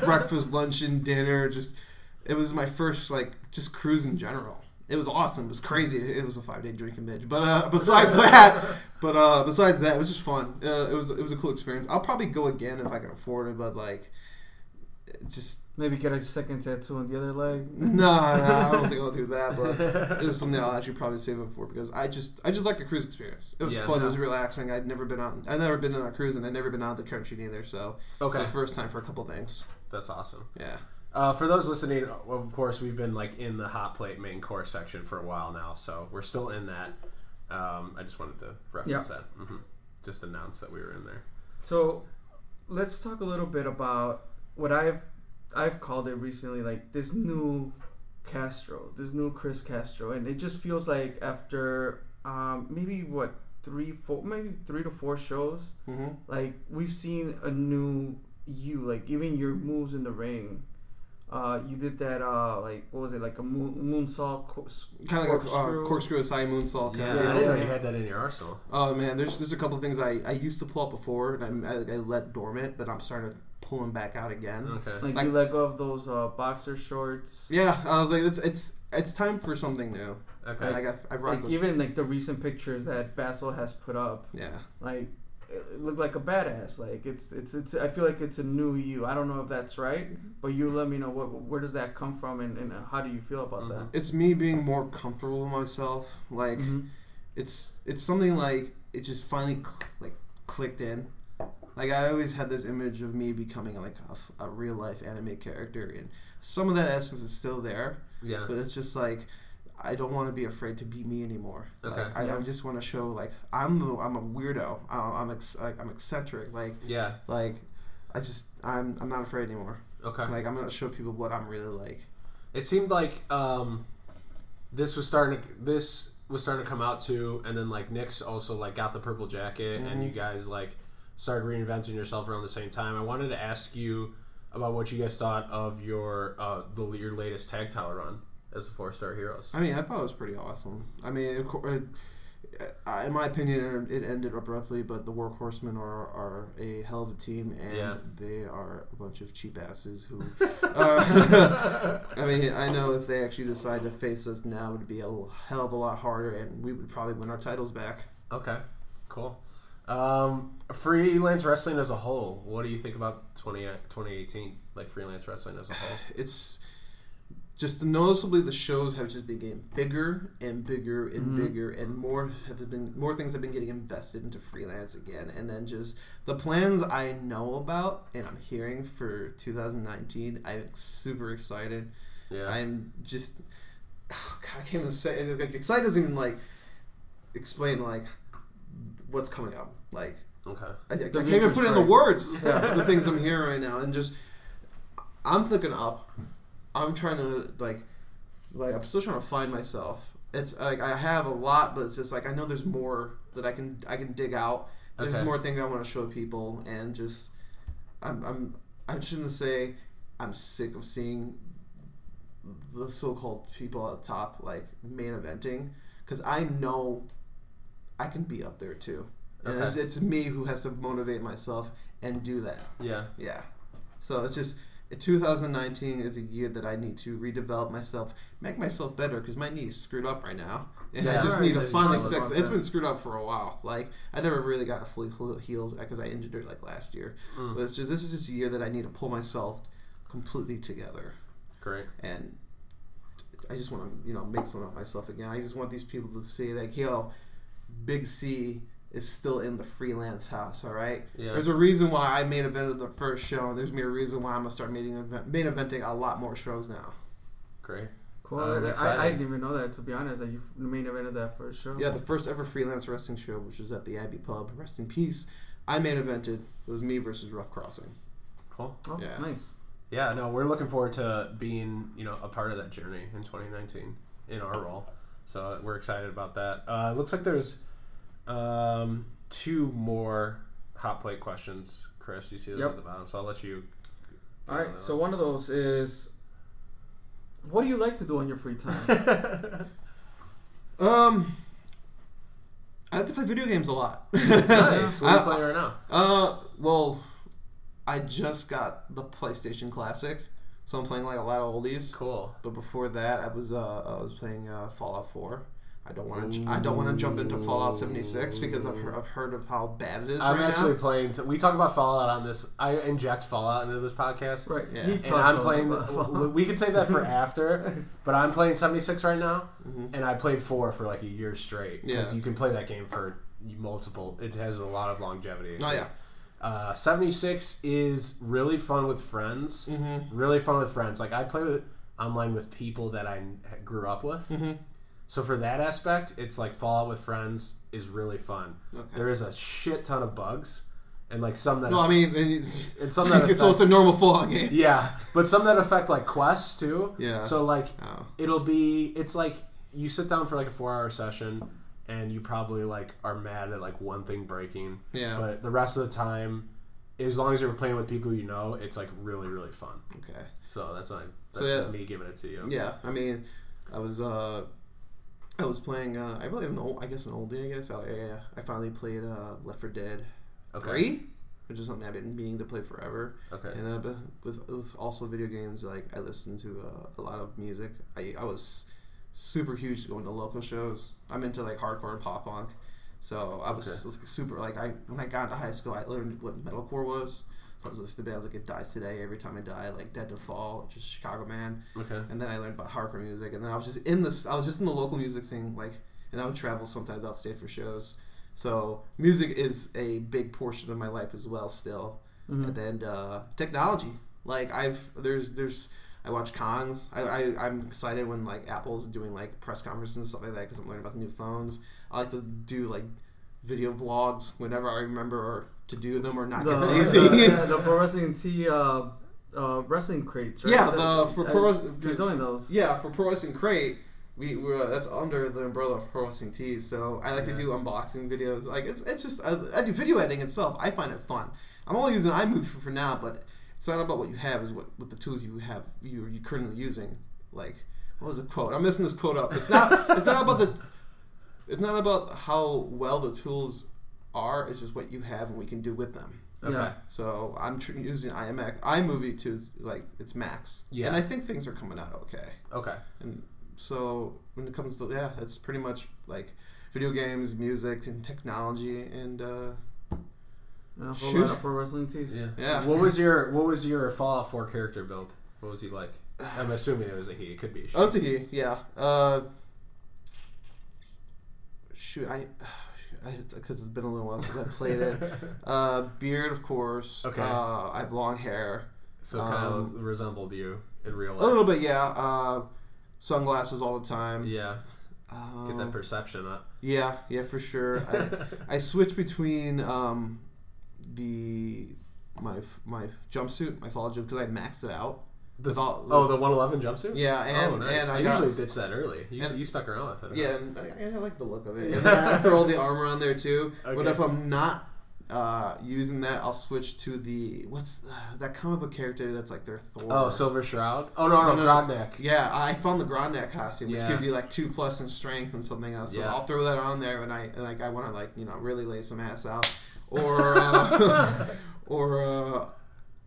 S4: breakfast, lunch, and dinner. Just it was my first like just cruise in general. It was awesome. It was crazy. It was a five day drinking binge. But uh, besides that, but uh, besides that, it was just fun. Uh, it was it was a cool experience. I'll probably go again if I can afford it. But like, just
S3: Maybe get a second tattoo on the other leg.
S4: no, no, I don't think I'll do that. But this is something I'll actually probably save it for because I just I just like the cruise experience. It was
S2: Yeah.
S4: fun. It was relaxing. I'd never been on. I'd never been on a cruise, and I'd never been out of the country either. So
S2: Okay.
S4: the first time for a couple things.
S2: That's awesome.
S4: Yeah.
S2: Uh, for those listening, of course, we've been like in the hot plate main course section for a while now, so we're still in that. Um, I just wanted to reference that. hmm Just announce that we were in there.
S3: So, let's talk a little bit about what I've I've called it recently, like this new Castro, this new Chris Castro, and it just feels like after um, maybe what three, four, maybe three to four shows,
S4: Mm-hmm.
S3: like we've seen a new you, like even your moves in the ring. Uh, you did that, uh, like what was it, like a moon, moonsault, co-
S4: Kind of like a
S3: corkscrew.
S4: uh, corkscrew aside moonsault.
S2: Yeah,
S4: Kind
S3: Yeah,
S2: I didn't know
S3: yeah.
S2: you had that in your arsenal.
S4: Oh man, there's there's a couple things I, I used to pull up before and I, I, I let dormant, but I'm starting to pull them back out again.
S2: Okay.
S3: like,
S4: Like-
S3: you let go of those uh, boxer shorts.
S4: Yeah, I was like, it's it's it's time for something new.
S2: Okay.
S4: Like I've, I've rocked
S3: Like
S4: those.
S3: even like the recent pictures that Basil has put up,
S4: yeah.
S3: like it looked like a badass. Like it's it's it's. I feel like it's a new you. I don't know if that's right, but you let me know what where does that come from and, and how do you feel about
S2: Mhm.
S4: It's me being more comfortable with myself. Like
S3: that? Mhm.
S4: it's it's something like it just finally cl- like clicked in. Like I always had this image of me becoming like a real life anime character, and some of that essence is still there,
S2: Yeah.
S4: but it's just like I don't want to be afraid to be me anymore.
S2: Okay.
S4: Like, I, I just want to show like I'm the I'm a weirdo. I- I'm ex- like, I'm eccentric. Like
S2: Yeah.
S4: like I just I'm I'm not afraid anymore.
S2: Okay.
S4: Like I'm gonna show people what I'm really like.
S2: It seemed like um, this was starting to this was starting to come out too, and then like Nix also like got the purple jacket, and you guys like started reinventing yourself around the same time. I wanted to ask you about what you guys thought of your uh, the your latest tag title run as the four star heroes?
S4: I mean, I thought it was pretty awesome. I mean, of course, uh, in my opinion, it ended abruptly. But the Workhorsemen are, are a hell of a team, and
S2: Yeah.
S4: they are a bunch of cheap asses who. Uh, I mean, I know if they actually decide to face us now, it would be a hell of a lot harder, and we would probably win our titles back.
S2: Okay, cool. Um, freelance wrestling as a whole. What do you think about 20, 2018? Like freelance wrestling as a whole.
S4: It's just noticeably the shows have just been getting bigger and bigger and
S3: Mhm.
S4: bigger, and more have been more things have been getting invested into freelance again. And then just the plans I know about and I'm hearing for 2019, I'm super excited.
S2: Yeah.
S4: I'm just God, I can't even say like excited doesn't even like explain like what's coming up. Like
S2: okay.
S4: I, I can't even put it in the words
S3: Yeah.
S4: the things I'm hearing right now, and just I'm thinking up. I'm trying to like, like I'm still trying to find myself. It's like I have a lot, but it's just like I know there's more that I can I can dig out. There's
S2: Okay.
S4: more things I want to show people, and just I'm I'm I shouldn't say I'm sick of seeing the so-called people at the top like main eventing because I know I can be up there too. And
S2: Okay.
S4: it's, it's me who has to motivate myself and do that.
S2: Yeah.
S4: Yeah. So it's just 2019 is a year that I need to redevelop myself, make myself better because my knee is screwed up right now, and I just need to finally fix it. It's been screwed up for a while. Like I never really got fully fully healed because I injured it like last year.
S2: Mm.
S4: But it's just this is just a year that I need to pull myself completely together,
S2: Great.
S4: and I just want to you know make something of myself again. I just want these people to see like yo, Big C is still in the freelance house. All right.
S2: Yeah.
S4: There's a reason why I main evented the first show, and there's gonna a reason why I'm gonna start main, event, main eventing a lot more shows now.
S2: Great.
S3: Cool.
S2: I'm
S3: I, I didn't even know that to be honest. That you main evented that first show.
S4: Yeah, the first ever freelance wrestling show, which was at the Abbey Pub. Rest in peace. I main evented. It was me versus Rough Crossing.
S2: Cool.
S3: Oh,
S4: Yeah.
S3: nice.
S2: Yeah, no, we're looking forward to being, you know, a part of that journey in 2019 in our role. So we're excited about that. Uh, it looks like there's um, two more hot plate questions, Chris. You see those
S3: Yep.
S2: at the bottom, so I'll let you. go
S3: All
S2: on
S3: So one of those is, what do you like to do on your free time?
S4: Um, I like to play video games a lot.
S2: nice. What are you playing right now?
S4: Uh, well, I just got the PlayStation Classic, so I'm playing like a lot of oldies.
S2: Cool.
S4: But before that, I was uh, I was playing uh, Fallout 4. I don't want to I don't want to jump into Fallout 76 because I've heard, I've heard of how bad it is
S2: I'm
S4: right
S2: actually
S4: now.
S2: playing. So we talk about Fallout on this. I inject Fallout into this podcast.
S3: right.
S4: Yeah.
S3: He
S4: And
S2: And I'm playing.
S3: about-
S2: w- we can save that for after, but I'm playing 76 right now,
S4: Mhm.
S2: and I played four for like a year straight because
S4: Yeah.
S2: you can play that game for multiple. It has a lot of longevity.
S4: Oh yeah.
S2: Uh, 76 is really fun with friends.
S4: Mm-hmm.
S2: Really fun with friends. Like I play with online with people that I grew up with.
S4: Mm-hmm.
S2: So for that aspect, it's like Fallout with friends is really fun.
S4: Okay.
S2: There is a shit ton of bugs, and like some that
S4: No, I mean, it's,
S2: and some that
S4: so it's a normal Fallout game.
S2: yeah, but some that affect like quests too.
S4: Yeah.
S2: So like
S4: Oh.
S2: it'll be it's like you sit down for like a four hour session and you probably like are mad at like one thing breaking.
S4: Yeah.
S2: But the rest of the time, as long as you're playing with people you know, it's like really really fun.
S4: Okay.
S2: So that's why
S4: So,
S2: that's
S4: yeah.
S2: just me giving it to you.
S4: Yeah, I mean, I was uh, I was playing. Uh, I really an old. I guess an oldie. I guess. Oh, yeah, yeah. I finally played uh, Left 4 Dead
S2: Okay.
S4: Three, which is something I've been meaning to play forever.
S2: Okay.
S4: And uh, with, with also video games, like I listen to uh, a lot of music. I I was super huge going to local shows. I'm into like hardcore and pop punk. So I was,
S2: Okay.
S4: was super like I when I got into high school, I learned what metalcore was. I was listening to bands like It Dies Today, Every Time I Die, like Dead to Fall, just Chicago Man
S2: Okay.
S4: and then I learned about hardcore music, and then I was just in this. I was just in the local music scene, like, and I would travel sometimes outstate for shows. So music is a big portion of my life as well, still.
S3: Mhm.
S4: And then uh, technology, like I've there's there's I watch cons. I, I I'm excited when like Apple's doing like press conferences and stuff like that because I'm learning about the new phones. I like to do like video vlogs whenever I remember or to do them or not
S3: the,
S4: get lazy.
S3: the, yeah, the pro wrestling T uh, uh, wrestling crates. Right?
S4: Yeah,
S3: The-
S4: the- for
S3: uh,
S4: pro-
S3: doing those.
S4: Yeah, for Pro Wrestling Crate, we we're, that's under the umbrella of Pro Wrestling Tees. So I like
S2: Yeah.
S4: to do unboxing videos. Like it's it's just I, I do video editing itself. I find it fun. I'm only using iMovie for, for now, but it's not about what you have. Is what what the tools you have you you currently using. Like what was the quote? I'm missing this quote up. It's not. It's not about the. It's not about how well the tools are. It's just what you have and what you can do with them.
S2: Okay.
S3: Yeah.
S4: So I'm tr- using iMac iMovie to like it's Max.
S2: Yeah.
S4: And I think things are coming out okay.
S2: Okay.
S4: And so when it comes to yeah, that's pretty much like video games, music, and technology, and uh,
S3: Yeah, a whole
S4: Shoot.
S3: lot of pro wrestling tees.
S2: Yeah.
S4: Yeah.
S2: What was your What was your Fallout Four character build? What was he like? I'm assuming it was a he. It could be a she.
S4: oh, it's a he. Yeah. Uh, shoot, I. Because it's been a little while since I played it. Uh, beard, of course.
S2: Okay.
S4: Uh, I have long hair.
S2: so kind of
S4: um,
S2: resembled you in real life.
S4: A little bit, yeah. Uh, sunglasses all the time.
S2: Yeah. Get that perception up.
S4: Yeah, yeah, for sure. I, I switch between um, the my my jumpsuit, my fall jump, because I maxed it out. All-
S2: oh, the 111 jumpsuit.
S4: Yeah, and
S2: oh, nice.
S4: and I,
S2: I,
S4: got,
S2: usually ditch that early. You,
S4: and-
S2: you stuck around with it.
S4: yeah, and I, I like the look of it. And then I throw all the armor on there too. But if I'm not uh, using that, I'll switch to the what's uh, that comic book character that's like their Thor.
S2: Oh, Silver Shroud. Oh no, no,
S4: No, no,
S2: Grognak.
S4: Yeah, I found the Grognak costume, which
S2: Yeah.
S4: gives you like two plus in strength and something else. So
S2: Yeah.
S4: I'll throw that on there when I and, like I want to like you know really lay some ass out, or uh, or uh,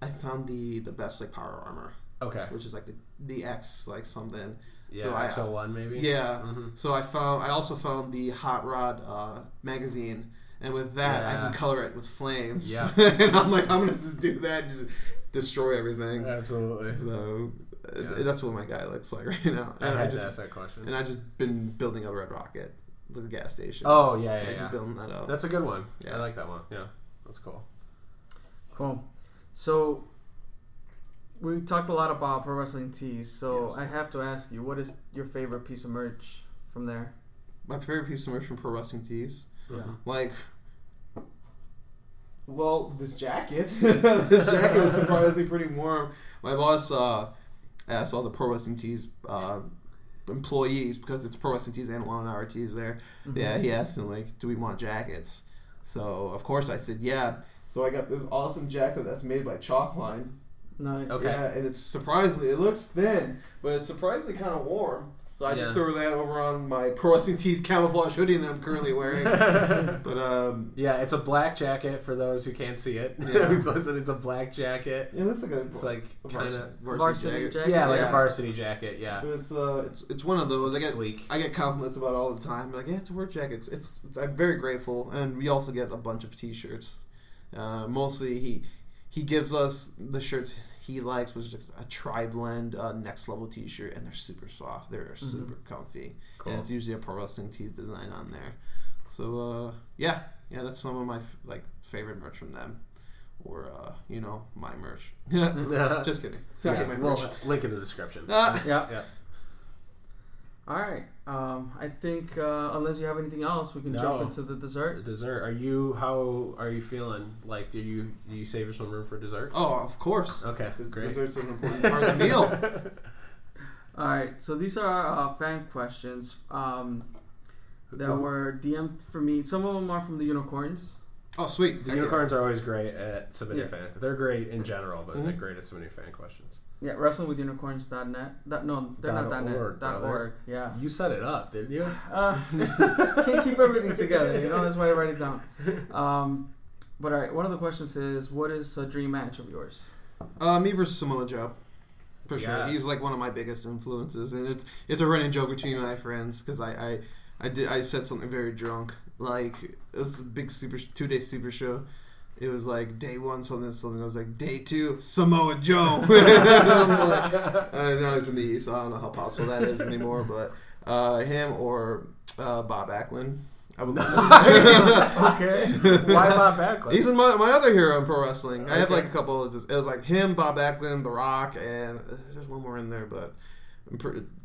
S4: I found the the best like power armor,
S2: Okay.
S4: which is like the the X like something.
S2: Yeah.
S4: So I-
S2: X-01 maybe.
S4: Yeah.
S2: Mhm.
S4: So I found I also found the Hot Rod uh, magazine, and with that I can color it with flames.
S2: Yeah.
S4: and I'm like I'm gonna just do that, and just destroy everything.
S2: Absolutely.
S4: So
S2: Yeah.
S4: that's what my guy looks like right now.
S2: I
S4: And
S2: had
S4: I just
S2: to ask that question.
S4: and I just been building a Red Rocket, the gas station.
S2: oh yeah,
S4: Yeah,
S2: yeah,
S4: just
S2: yeah.
S4: building that up.
S2: That's a good one.
S4: Yeah.
S2: I like that one. Yeah, that's cool.
S3: Cool. So we talked a lot about pro wrestling tees. So
S4: Yes.
S3: I have to ask you, what is your favorite piece of merch from there?
S4: my favorite piece of merch from Pro Wrestling Tees.
S3: Yeah.
S4: Like, well, this jacket. this jacket is surprisingly pretty warm. My boss uh, asked all the Pro Wrestling Tees uh, employees because it's Pro Wrestling Tees and one hour tees there. Yeah, he asked them like, "Do we want jackets?" So of course I said, "Yeah." So I got this awesome jacket that's made by Chalkline.
S3: Nice.
S2: Okay.
S4: Yeah, and it's surprisingly, it looks thin, but it's surprisingly kind of warm. So I
S2: Yeah.
S4: just threw that over on my Pro Wrestling Tees camouflage hoodie that I'm currently wearing. but um,
S2: Yeah, it's a black jacket for those who can't see it.
S4: Yeah.
S2: It's a black jacket.
S4: it looks like a,
S2: It's like
S4: a
S2: kind
S4: varsity,
S2: of
S4: varsity,
S3: Varsity
S4: jacket.
S3: jacket.
S2: yeah, like
S4: Yeah.
S2: a varsity jacket. Yeah,
S4: But it's uh, it's it's one of those. I get
S2: sleek.
S4: I get compliments about it all the time. Like, yeah, it's a work jacket. It's, it's, it's I'm very grateful, and we also get a bunch of T-shirts. Uh, mostly, he he gives us the shirts he likes, which is a tri blend uh, next level T-shirt, and they're super soft. They're super comfy,
S2: Cool.
S4: and it's usually a pro wrestling tees design on there. So uh, yeah, yeah, that's some of my f- like favorite merch from them, or uh, you know my merch. Just kidding. Yeah. get my
S2: Well,
S4: merch.
S2: link in the description.
S4: Ah.
S3: Yeah.
S2: Yeah.
S3: All right. Um, I think uh, unless you have anything else, we can
S2: No.
S3: jump into the dessert.
S2: Dessert. Are you? How are you feeling? Like, do you do you save us some room for dessert?
S4: Oh, of course.
S2: Okay,
S4: Des-
S2: great.
S4: Dessert's an important part of the meal.
S3: All right. So these are uh, fan questions um, that were DM'd for me. Some of them are from the unicorns.
S4: Oh, sweet.
S2: The
S4: Heck yeah.
S2: unicorns are always great at submitting
S3: Yeah.
S2: fan. They're great in general, but they're
S4: Mhm.
S2: great at submitting fan questions.
S3: Yeah, wrestlingwithunicorns.net. That no, they're
S2: Dot
S3: not dot net.
S2: org,
S3: Dot
S2: brother.
S3: org. Yeah.
S2: You set it up, didn't you?
S3: Uh, can't keep everything together, you know. That's why I write it down. Um, but all right, one of the questions is, what is a dream match of yours?
S4: Uh, me versus Samoa Joe. For sure.
S2: Yeah.
S4: He's like one of my biggest influences, and it's it's a running joke between my friends because I, I I did I said something very drunk. Like it was a big super two day super show. It was like day one something something. I was like day two Samoa Joe. I'm like, uh, now he's in the East, so I don't know how possible that is anymore. But uh, him or uh, Bob Backlund. I would love that.
S2: okay. Why Bob Backlund?
S4: He's in my, my other hero in pro wrestling. I have like a couple. It was, it was like him, Bob Backlund, The Rock, and uh, there's one more in there, but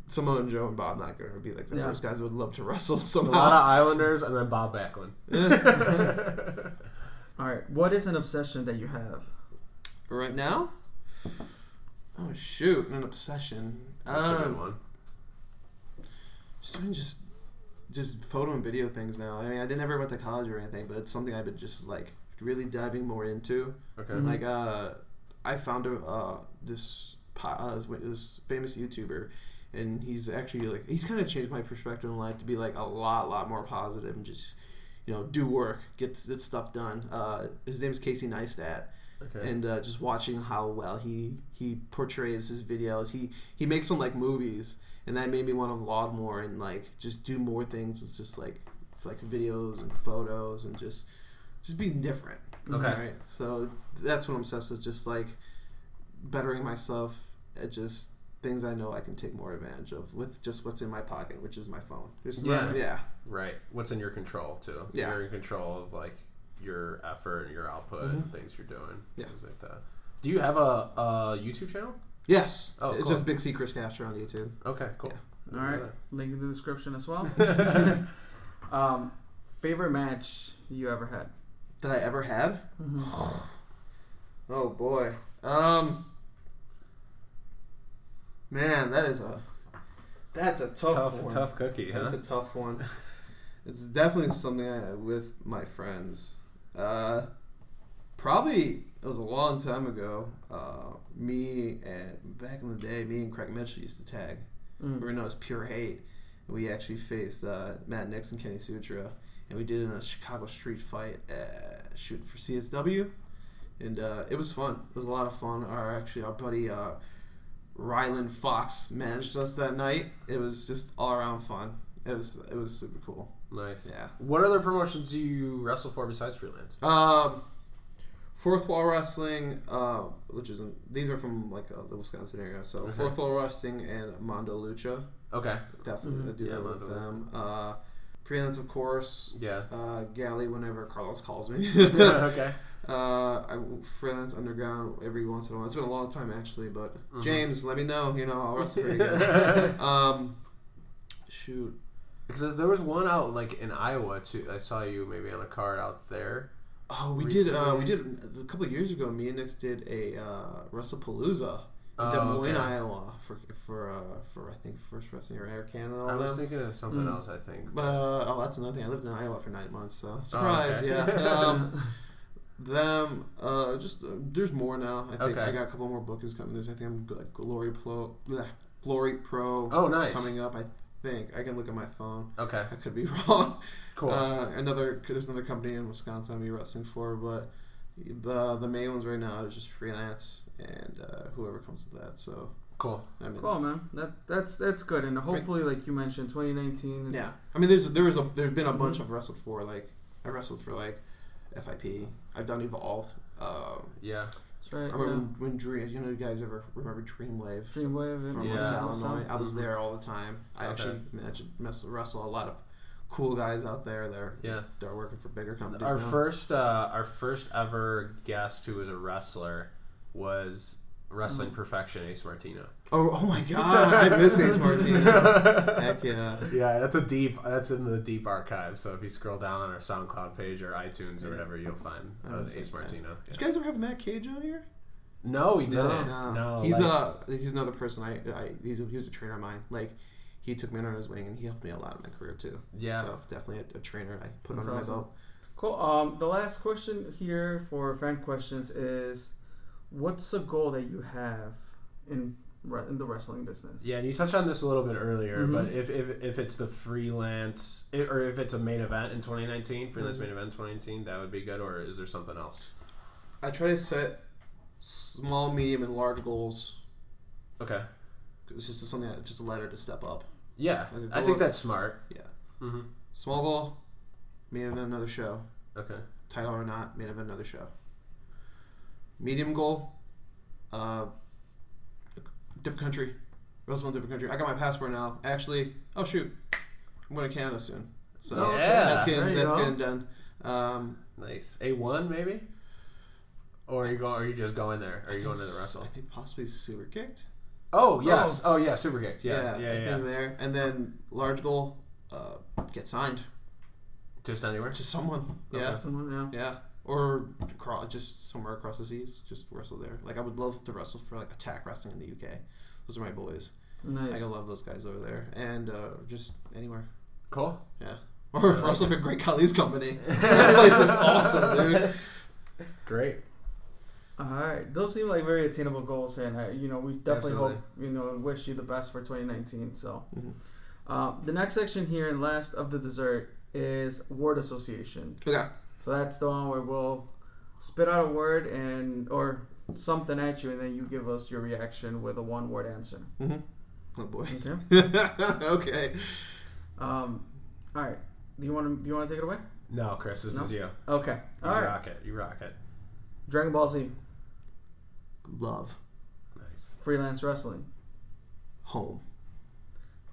S4: I'm Samoa and Joe and Bob not going to be like the
S3: Yeah.
S4: first guys who would love to wrestle
S2: a lot of. Islanders and then Bob Backlund.
S3: All right, what is an obsession that you have?
S4: right now, oh shoot, an obsession.
S2: That's a good
S4: Um,
S2: one.
S4: just doing just just photo and video things now. I mean, I didn't ever went to college or anything, but it's something I've been just like really diving more into.
S2: Okay.
S3: Mhm.
S4: Like uh, I found a, uh, this uh, this famous YouTuber, and he's actually like he's kind of changed my perspective in life to be like a lot, lot more positive and just you know do work, get get stuff done. Uh, his name is Casey Neistat
S2: Okay.
S4: and uh, just watching how well he he portrays his videos he he makes them like movies and that made me want to vlog more and like just do more things with just like like videos and photos and just just being different
S2: Okay.
S4: right so that's what i'm obsessed with just like bettering myself at just things i know i can take more advantage of with just what's in my pocket which is my phone There's-
S3: Yeah.
S4: yeah
S2: Right. What's in your control too?
S4: Yeah.
S2: You're in control of like your effort and your output and things you're doing.
S4: Yeah.
S2: Things like that. Do you have a, a YouTube channel?
S4: yes
S2: Oh,
S4: it's
S2: cool.
S4: just big c chris Castro on youtube
S2: Okay, cool.
S3: All right, link in the description as well. um, favorite match you ever had?
S4: that i ever had
S3: Mm-hmm.
S4: Oh boy. Um Man, that is a that's a tough,
S2: Tough,
S4: one.
S2: tough cookie, huh?
S4: That's a tough one. it's definitely something I with my friends. Uh probably it was a long time ago. Uh me and back in the day, me and Craig Mitchell used to tag.
S3: Mm.
S4: We were known as Pure Hate. And we actually faced uh, Matt Nix and Kenny Sutra. And we did it in a Chicago street fight uh, shooting for CSW and uh, it was fun. It was a lot of fun. Our actually our buddy uh, Ryland Fox managed us that night. It was just all around fun. It was it was super cool.
S2: Nice.
S4: Yeah.
S2: What other promotions do you wrestle for besides freelance?
S4: Um, Fourth Wall Wrestling, uh, which isn't these are from like uh, the Wisconsin area. So
S2: Okay.
S4: Fourth Wall Wrestling and Mondo Lucha,
S2: Okay.
S4: definitely I do
S2: Yeah,
S4: that with them. Uh, freelance, of course.
S2: Yeah.
S4: Uh, Galley, whenever Carlos calls me.
S2: okay.
S4: Uh, I freelance underground every once in a while. It's been a long time actually, but
S2: Mhm.
S4: James, let me know. You know, I'll wrestle for you. um, shoot.
S2: Because there was one out like in Iowa too. I saw you maybe on a card out there.
S4: Oh, we did. Uh, we did a couple years ago. Me and Nix did a uh, WrestlePalooza in
S2: Oh,
S4: Des Moines,
S2: okay.
S4: Iowa, for for uh, for I think first wrestling or Air Canada.
S2: I was
S4: them.
S2: thinking of something
S3: Mm.
S2: else. I think.
S4: But uh, oh, that's another thing. I lived in Iowa for nine months, so surprise.
S2: okay.
S4: Yeah. Um, them. Uh, just uh, there's more now. I think
S2: Okay.
S4: I got a couple more bookings coming. There's I think I'm like Glory Pro, bleh, Glory Pro.
S2: oh, nice.
S4: coming up. I think I can look at my phone.
S2: Okay.
S4: I could be wrong.
S2: Cool.
S4: Uh, another there's another company in Wisconsin I'm wrestling for, but the the main ones right now is just freelance and uh, whoever comes with that. So
S2: cool.
S4: I mean,
S3: Cool, man. That that's that's good, and hopefully, like you mentioned, 2019.
S4: Yeah. I mean, there's there was a there's been a bunch
S3: Mhm.
S4: I've wrestled for. Like I wrestled for like FIP. I've done Evolve. Um,
S2: Yeah.
S3: that's right.
S4: I remember when, when Dream. You know, you guys ever remember Dreamwave?
S3: Dreamwave
S4: from
S2: Yeah.
S4: West
S3: yeah.
S4: Illinois. I was there all the time. I
S2: Okay.
S4: actually managed to wrestle, wrestle a lot of cool guys out there. They're
S2: Yeah.
S4: they're working for bigger companies.
S2: Our
S4: now.
S2: first, uh, our first ever guest who was a wrestler was wrestling
S4: Mm.
S2: perfection Ace Martino.
S4: Oh, oh my god, I miss Ace Martino. Heck yeah.
S2: Yeah, that's a deep. That's in the deep archive. So if you scroll down on our SoundCloud page or iTunes or whatever, you'll find uh, Ace
S4: okay.
S2: Martino.
S4: Did you guys ever have Matt Cage on here?
S2: No, we didn't.
S3: No.
S2: No,
S4: he's
S2: like-
S4: uh he's another person. I, I he's a, he's a trainer of mine. Like he took me under his wing and he helped me a lot in my career too.
S2: Yeah.
S4: So definitely a, a trainer I put
S3: That's
S4: under
S3: awesome.
S4: my belt.
S3: Cool. Um, the last question here for fan questions is, what's the goal that you have in re- in the wrestling business?
S2: Yeah, and you touched on this a little bit earlier,
S3: Mhm.
S2: but if, if if it's the freelance i- or if it's a main event in 2019, freelance
S4: Mhm.
S2: main event 2019, that would be good. Or is there something else?
S4: I try to set small, medium, and large goals.
S2: Okay.
S4: It's just something that just a letter to step up.
S2: Yeah,
S4: Like a
S2: I
S4: goal
S2: think that's smart.
S4: Yeah.
S2: hmm
S4: Small goal, main event another show.
S2: Okay.
S4: title or not, main event another show. Medium goal, uh, different country, wrestle in a different country. I got my passport now. Actually, oh shoot, I'm going to Canada soon, so
S3: Oh.
S2: Yeah.
S4: that's getting that's
S3: go.
S4: getting done. Um,
S2: Nice. A one maybe. Or are you going? Are you just going there? Are you going to the
S4: I think possibly Superkick'd.
S2: Oh yes. Oh, yeah. Superkick'd. Yeah.
S4: I
S2: Yeah. Yeah.
S4: there, and then large goal, uh, get signed
S2: Just anywhere.
S4: to someone. Yeah,
S2: Okay.
S3: Someone, yeah.
S4: yeah, or across, just somewhere across the seas. Just wrestle there. Like I would love to wrestle for like Attack Wrestling in the UK. Those are my boys.
S3: Nice.
S4: I love those guys over there, and uh, just anywhere.
S2: Cool.
S4: Yeah. Or wrestle for Great Khali's company. that place is awesome, dude.
S2: Great.
S3: All right, those seem like very attainable goals, and uh, you know we definitely
S2: Absolutely.
S3: hope you know and wish you the best for 2019. So,
S4: Mhm.
S3: uh, the next section here and last of the dessert is word association.
S4: Okay.
S3: So that's the one where we'll spit out a word and or something at you, and then you give us your reaction with a one-word answer.
S4: Mm-hmm. Oh boy.
S3: Okay.
S4: okay.
S3: Um, all right. Do you want to do you want to take it away?
S2: No, Chris, this
S3: No?
S2: is you.
S3: Okay.
S2: You
S3: All right.
S2: rock it. You rock it.
S3: Dragon Ball Z,
S4: Love.
S2: Nice.
S3: freelance wrestling,
S4: Home.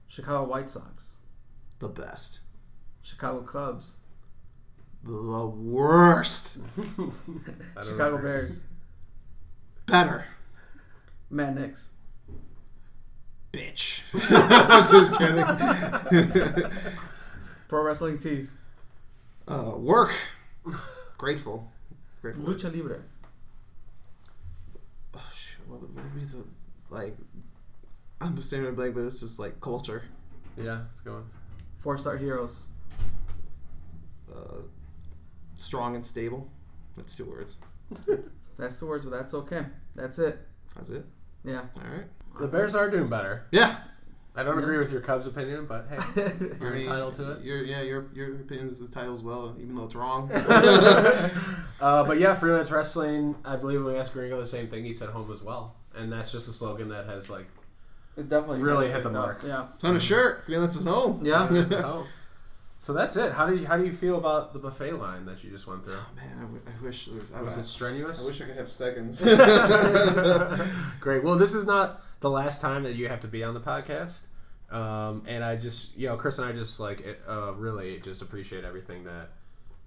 S3: Chicago White Sox,
S4: The best.
S3: Chicago Cubs,
S4: The worst.
S2: I
S3: Chicago
S2: agree.
S3: Bears,
S4: Better.
S3: Matt Nix,
S4: Bitch. I'm just kidding.
S3: Pro Wrestling Tees,
S4: Uh, work. Grateful. Grateful.
S3: Lucha Libre,
S4: Oh, shit, what, would- what would be the like? I'm just staring at blank, but it's just like culture.
S2: Yeah, it's going.
S3: Four Star Heroes,
S4: Uh, strong and stable. That's two words.
S3: That's the words, but that's okay. That's it.
S4: That's it.
S3: Yeah.
S4: All right.
S2: The Bears are doing better.
S4: Yeah.
S2: I don't
S3: Yeah.
S2: agree with your Cubs opinion, but hey, you're
S4: I mean,
S2: entitled to it.
S4: Your yeah, your your opinion is title as well, even though it's wrong.
S2: Uh, but yeah, freelance wrestling. I believe when we asked Gringo the same thing, he said home as well, and that's just a slogan that has like
S3: It definitely
S2: Really hit the
S3: picked up.
S2: mark.
S3: Yeah.
S4: it's on a shirt. Freelance is home.
S3: Yeah.
S2: Oh. So that's it. How do you how do you feel about the buffet line that you just went through?
S4: Man, I, w- I wish I,
S2: Was
S4: I,
S2: it strenuous?
S4: I wish I could have seconds.
S2: Great. Well, this is not the last time that you have to be on the podcast. Um, and I just, you know, Chris and I just like it, uh, really just appreciate everything that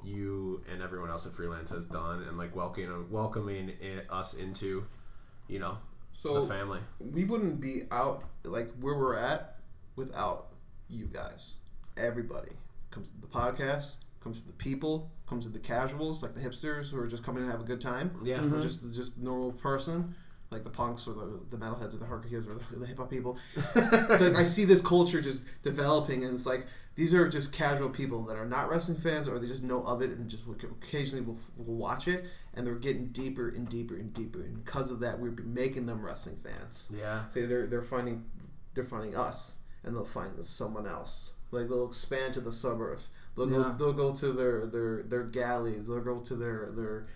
S2: you and everyone else at Freelance has done, and like welcoming welcoming it, us into, you know,
S4: so
S2: the family.
S4: we wouldn't be out like where we're at without you guys. Everybody comes to the podcast, comes to the people, comes to the casuals, like the hipsters who are just coming to have a good time.
S2: Yeah.
S3: Mhm.
S4: Or just just normal person, like the punks or the, the metalheads or the hardcore or the, the hip hop people. so like, I see this culture just developing, and it's like these are just casual people that are not wrestling fans, or they just know of it and just occasionally will, will watch it, and they're getting deeper and deeper and deeper, and because of that, we're making them wrestling fans.
S2: Yeah.
S4: Say they're they're finding they're finding us, and they'll find someone else. Like they'll expand to the suburbs. They'll go they'll go to their their their galleys. They'll go to their their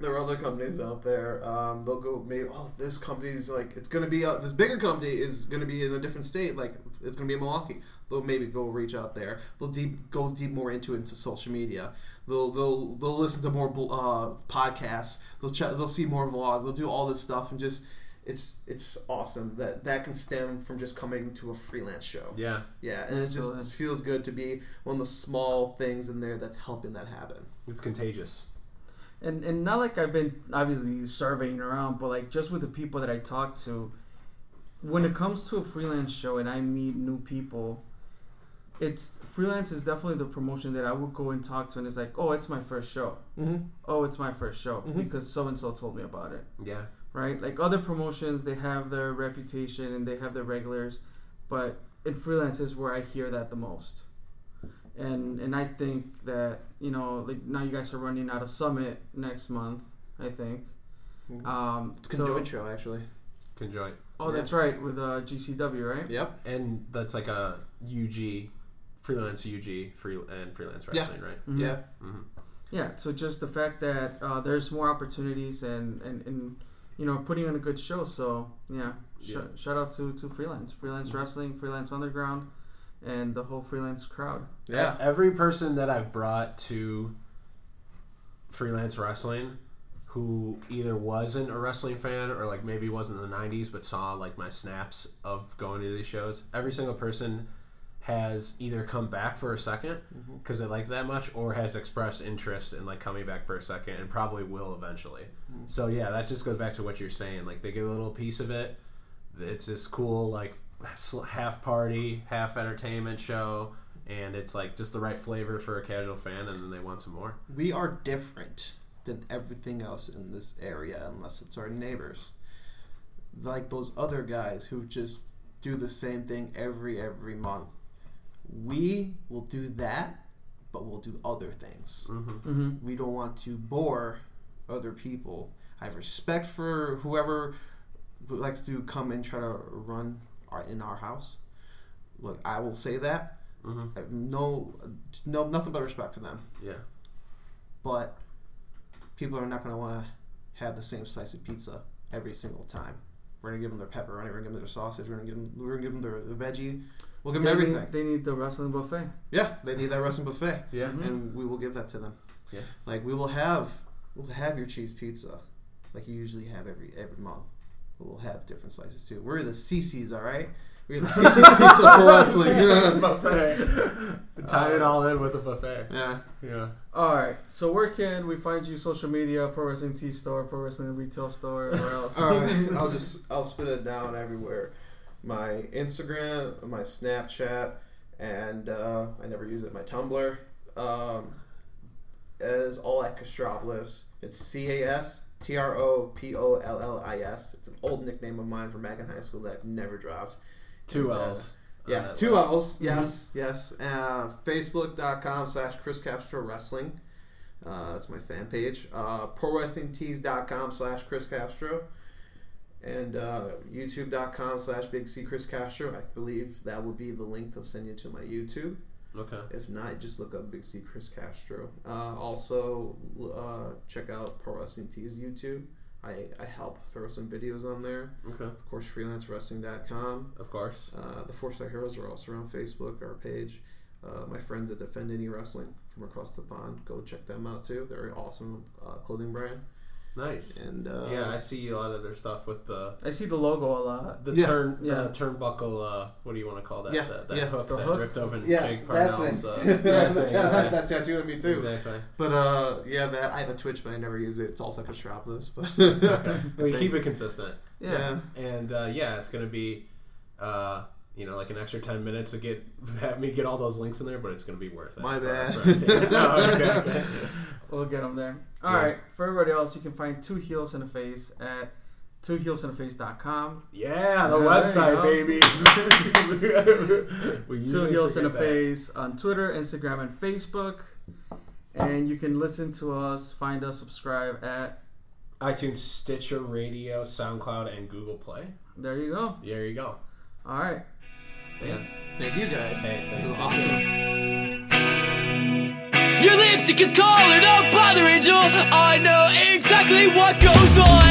S4: there are other companies out there. Um, they'll go maybe oh this company's like it's gonna be uh, this bigger company is gonna be in a different state like it's gonna be in Milwaukee. They'll maybe go reach out there. They'll deep go deep more into into social media. They'll they'll they'll listen to more uh, podcasts. They'll ch- they'll see more vlogs. They'll do all this stuff and just it's it's awesome that that can stem from just coming to a freelance show.
S2: Yeah.
S4: Yeah, and it
S3: Absolutely.
S4: just feels good to be one of the small things in there that's helping that happen.
S2: It's contagious.
S3: and and not like I've been obviously surveying around, but like just with the people that I talk to, when it comes to a freelance show and I meet new people, it's freelance is definitely the promotion that I would go and talk to, and it's like, oh, it's my first show.
S4: Mm-hmm.
S3: Oh, it's my first show
S4: Mhm.
S3: because so and so told me about it.
S2: Yeah.
S3: Right? Like other promotions, they have their reputation and they have their regulars, but in freelance is where I hear that the most. And and I think that you know, like now you guys are running out of Summit next month. I think.
S4: Mhm.
S3: Um,
S4: It's a
S3: so-
S4: show actually.
S2: Conjoint.
S3: oh, that's right with uh, GCW, right?
S4: Yep.
S2: And that's like a UG, freelance UG, free and freelance
S4: Yeah.
S2: wrestling, right?
S3: Mhm.
S4: Yeah.
S2: hmm
S3: Yeah. So just the fact that uh, there's more opportunities and, and and you know putting on a good show. So yeah, sh-
S2: Yeah.
S3: shout out to to freelance, freelance
S2: Mhm.
S3: wrestling, freelance underground, and the whole freelance crowd.
S4: Yeah.
S2: Every person that I've brought to freelance wrestling who either wasn't a wrestling fan or like maybe wasn't in the 90s but saw like my snaps of going to these shows, every single person has either come back for a second because they like that much or has expressed interest in like coming back for a second and probably will eventually.
S4: Mhm.
S2: So yeah, that just goes back to what you're saying. Like they get a little piece of it. It's this cool like half party, half entertainment show, and it's like just the right flavor for a casual fan, and then they want some more.
S4: We are different than everything else in this area, unless it's our neighbors. Like those other guys who just do the same thing every every month. We will do that, but we'll do other things.
S2: Mm-hmm.
S3: Mm-hmm.
S4: We don't want to bore other people. I have respect for whoever likes to come and try to run our, in our house. Look, I will say that.
S2: Mhm.
S4: I have no, no, nothing but respect for them.
S2: Yeah.
S4: But people are not going to want to have the same slice of pizza every single time. We're gonna give them their pepperoni. We're gonna give them their sausage. We're gonna give them. We're gonna give them their, the veggie. We'll give them
S3: They
S4: everything.
S3: Need, they need the wrestling buffet.
S4: Yeah, they need that wrestling buffet,
S2: Yeah. Mm-hmm.
S4: and we will give that to them.
S2: Yeah.
S4: Like we will have, we'll have your cheese pizza, like you usually have every every month. But we'll have different slices too. We're the CiCi's, all right. We're the CiCi pizza for wrestling.
S2: buffet. Tie it uh, all in with a buffet.
S4: yeah.
S2: Yeah.
S3: All right. So where can we find you? Social media, Pro Wrestling T Store, Pro Wrestling Retail Store, or else?
S4: All right, I'll just I'll spit it down everywhere. My Instagram, my Snapchat, and uh, I never use it. My Tumblr um, is all at Castropollis. It's C A S T R O P O L L I S. It's an old nickname of mine from back in high school that I've never dropped.
S2: Two
S4: And, uh,
S2: L's. on
S4: Yeah, two
S2: list.
S4: L's. Yes, yes. Uh, Facebook.com slash Chris Castro Wrestling. Uh, that's my fan page. Uh, ProWrestlingTees.com slash Chris Castro. And uh, YouTube.com slash Big C Chris Castro. I believe that will be the link they'll send you to my YouTube.
S2: Okay.
S4: If not, just look up Big C Chris Castro. Uh, also, uh, check out Pro Wrestling Tees YouTube. I, I help throw some videos on there.
S2: Okay.
S4: Of course, freelancewrestling.com.
S2: Of course.
S4: Uh, the Four Star Heroes are also on Facebook, our page. Uh, my friends at Defend Indie Wrestling from across the pond, go check them out too. They're an awesome uh, clothing brand.
S2: Nice.
S4: And uh,
S2: yeah, I see a lot of their stuff with the
S3: I see the logo a lot.
S2: the
S4: Yeah.
S2: turn
S3: Yeah.
S2: the turnbuckle. Uh, what do you want to call that?
S4: Yeah,
S2: That, that
S4: yeah.
S2: hook
S3: The
S2: that
S3: hook?
S2: ripped open
S4: yeah,
S2: Jake
S4: that
S2: Parnell's.
S4: thing.
S2: Uh,
S4: yeah,
S2: that
S4: that,
S2: thing, yeah.
S4: that tattoo on me too.
S2: Exactly.
S4: But uh, yeah, that I have a Twitch, but I never use it. It's also Castropollis, but
S2: Okay. We keep it consistent,
S3: Yeah.
S2: and uh, yeah, it's gonna be, uh, you know, like an extra ten minutes to get have me get all those links in there, but it's gonna be worth it.
S4: My
S2: for-
S4: bad.
S2: for- no, exactly.
S3: We'll get them there. All
S2: Yeah.
S3: right. For everybody else, you can find Two Heels in the Face at twoheelsintheface.com.
S2: Yeah, the
S3: Yeah,
S2: website, baby.
S3: Two Heels in the
S2: that.
S3: Face on Twitter, Instagram, and Facebook. And you can listen to us, find us, subscribe at.
S2: iTunes, Stitcher Radio, SoundCloud, and Google Play.
S3: There you go.
S2: There you go.
S3: All right.
S2: Thanks.
S4: thank you guys.
S2: Hey,
S4: It was
S2: thanks.
S4: awesome.
S1: Lipstick is calling, I'm bothering you. I know exactly what goes on.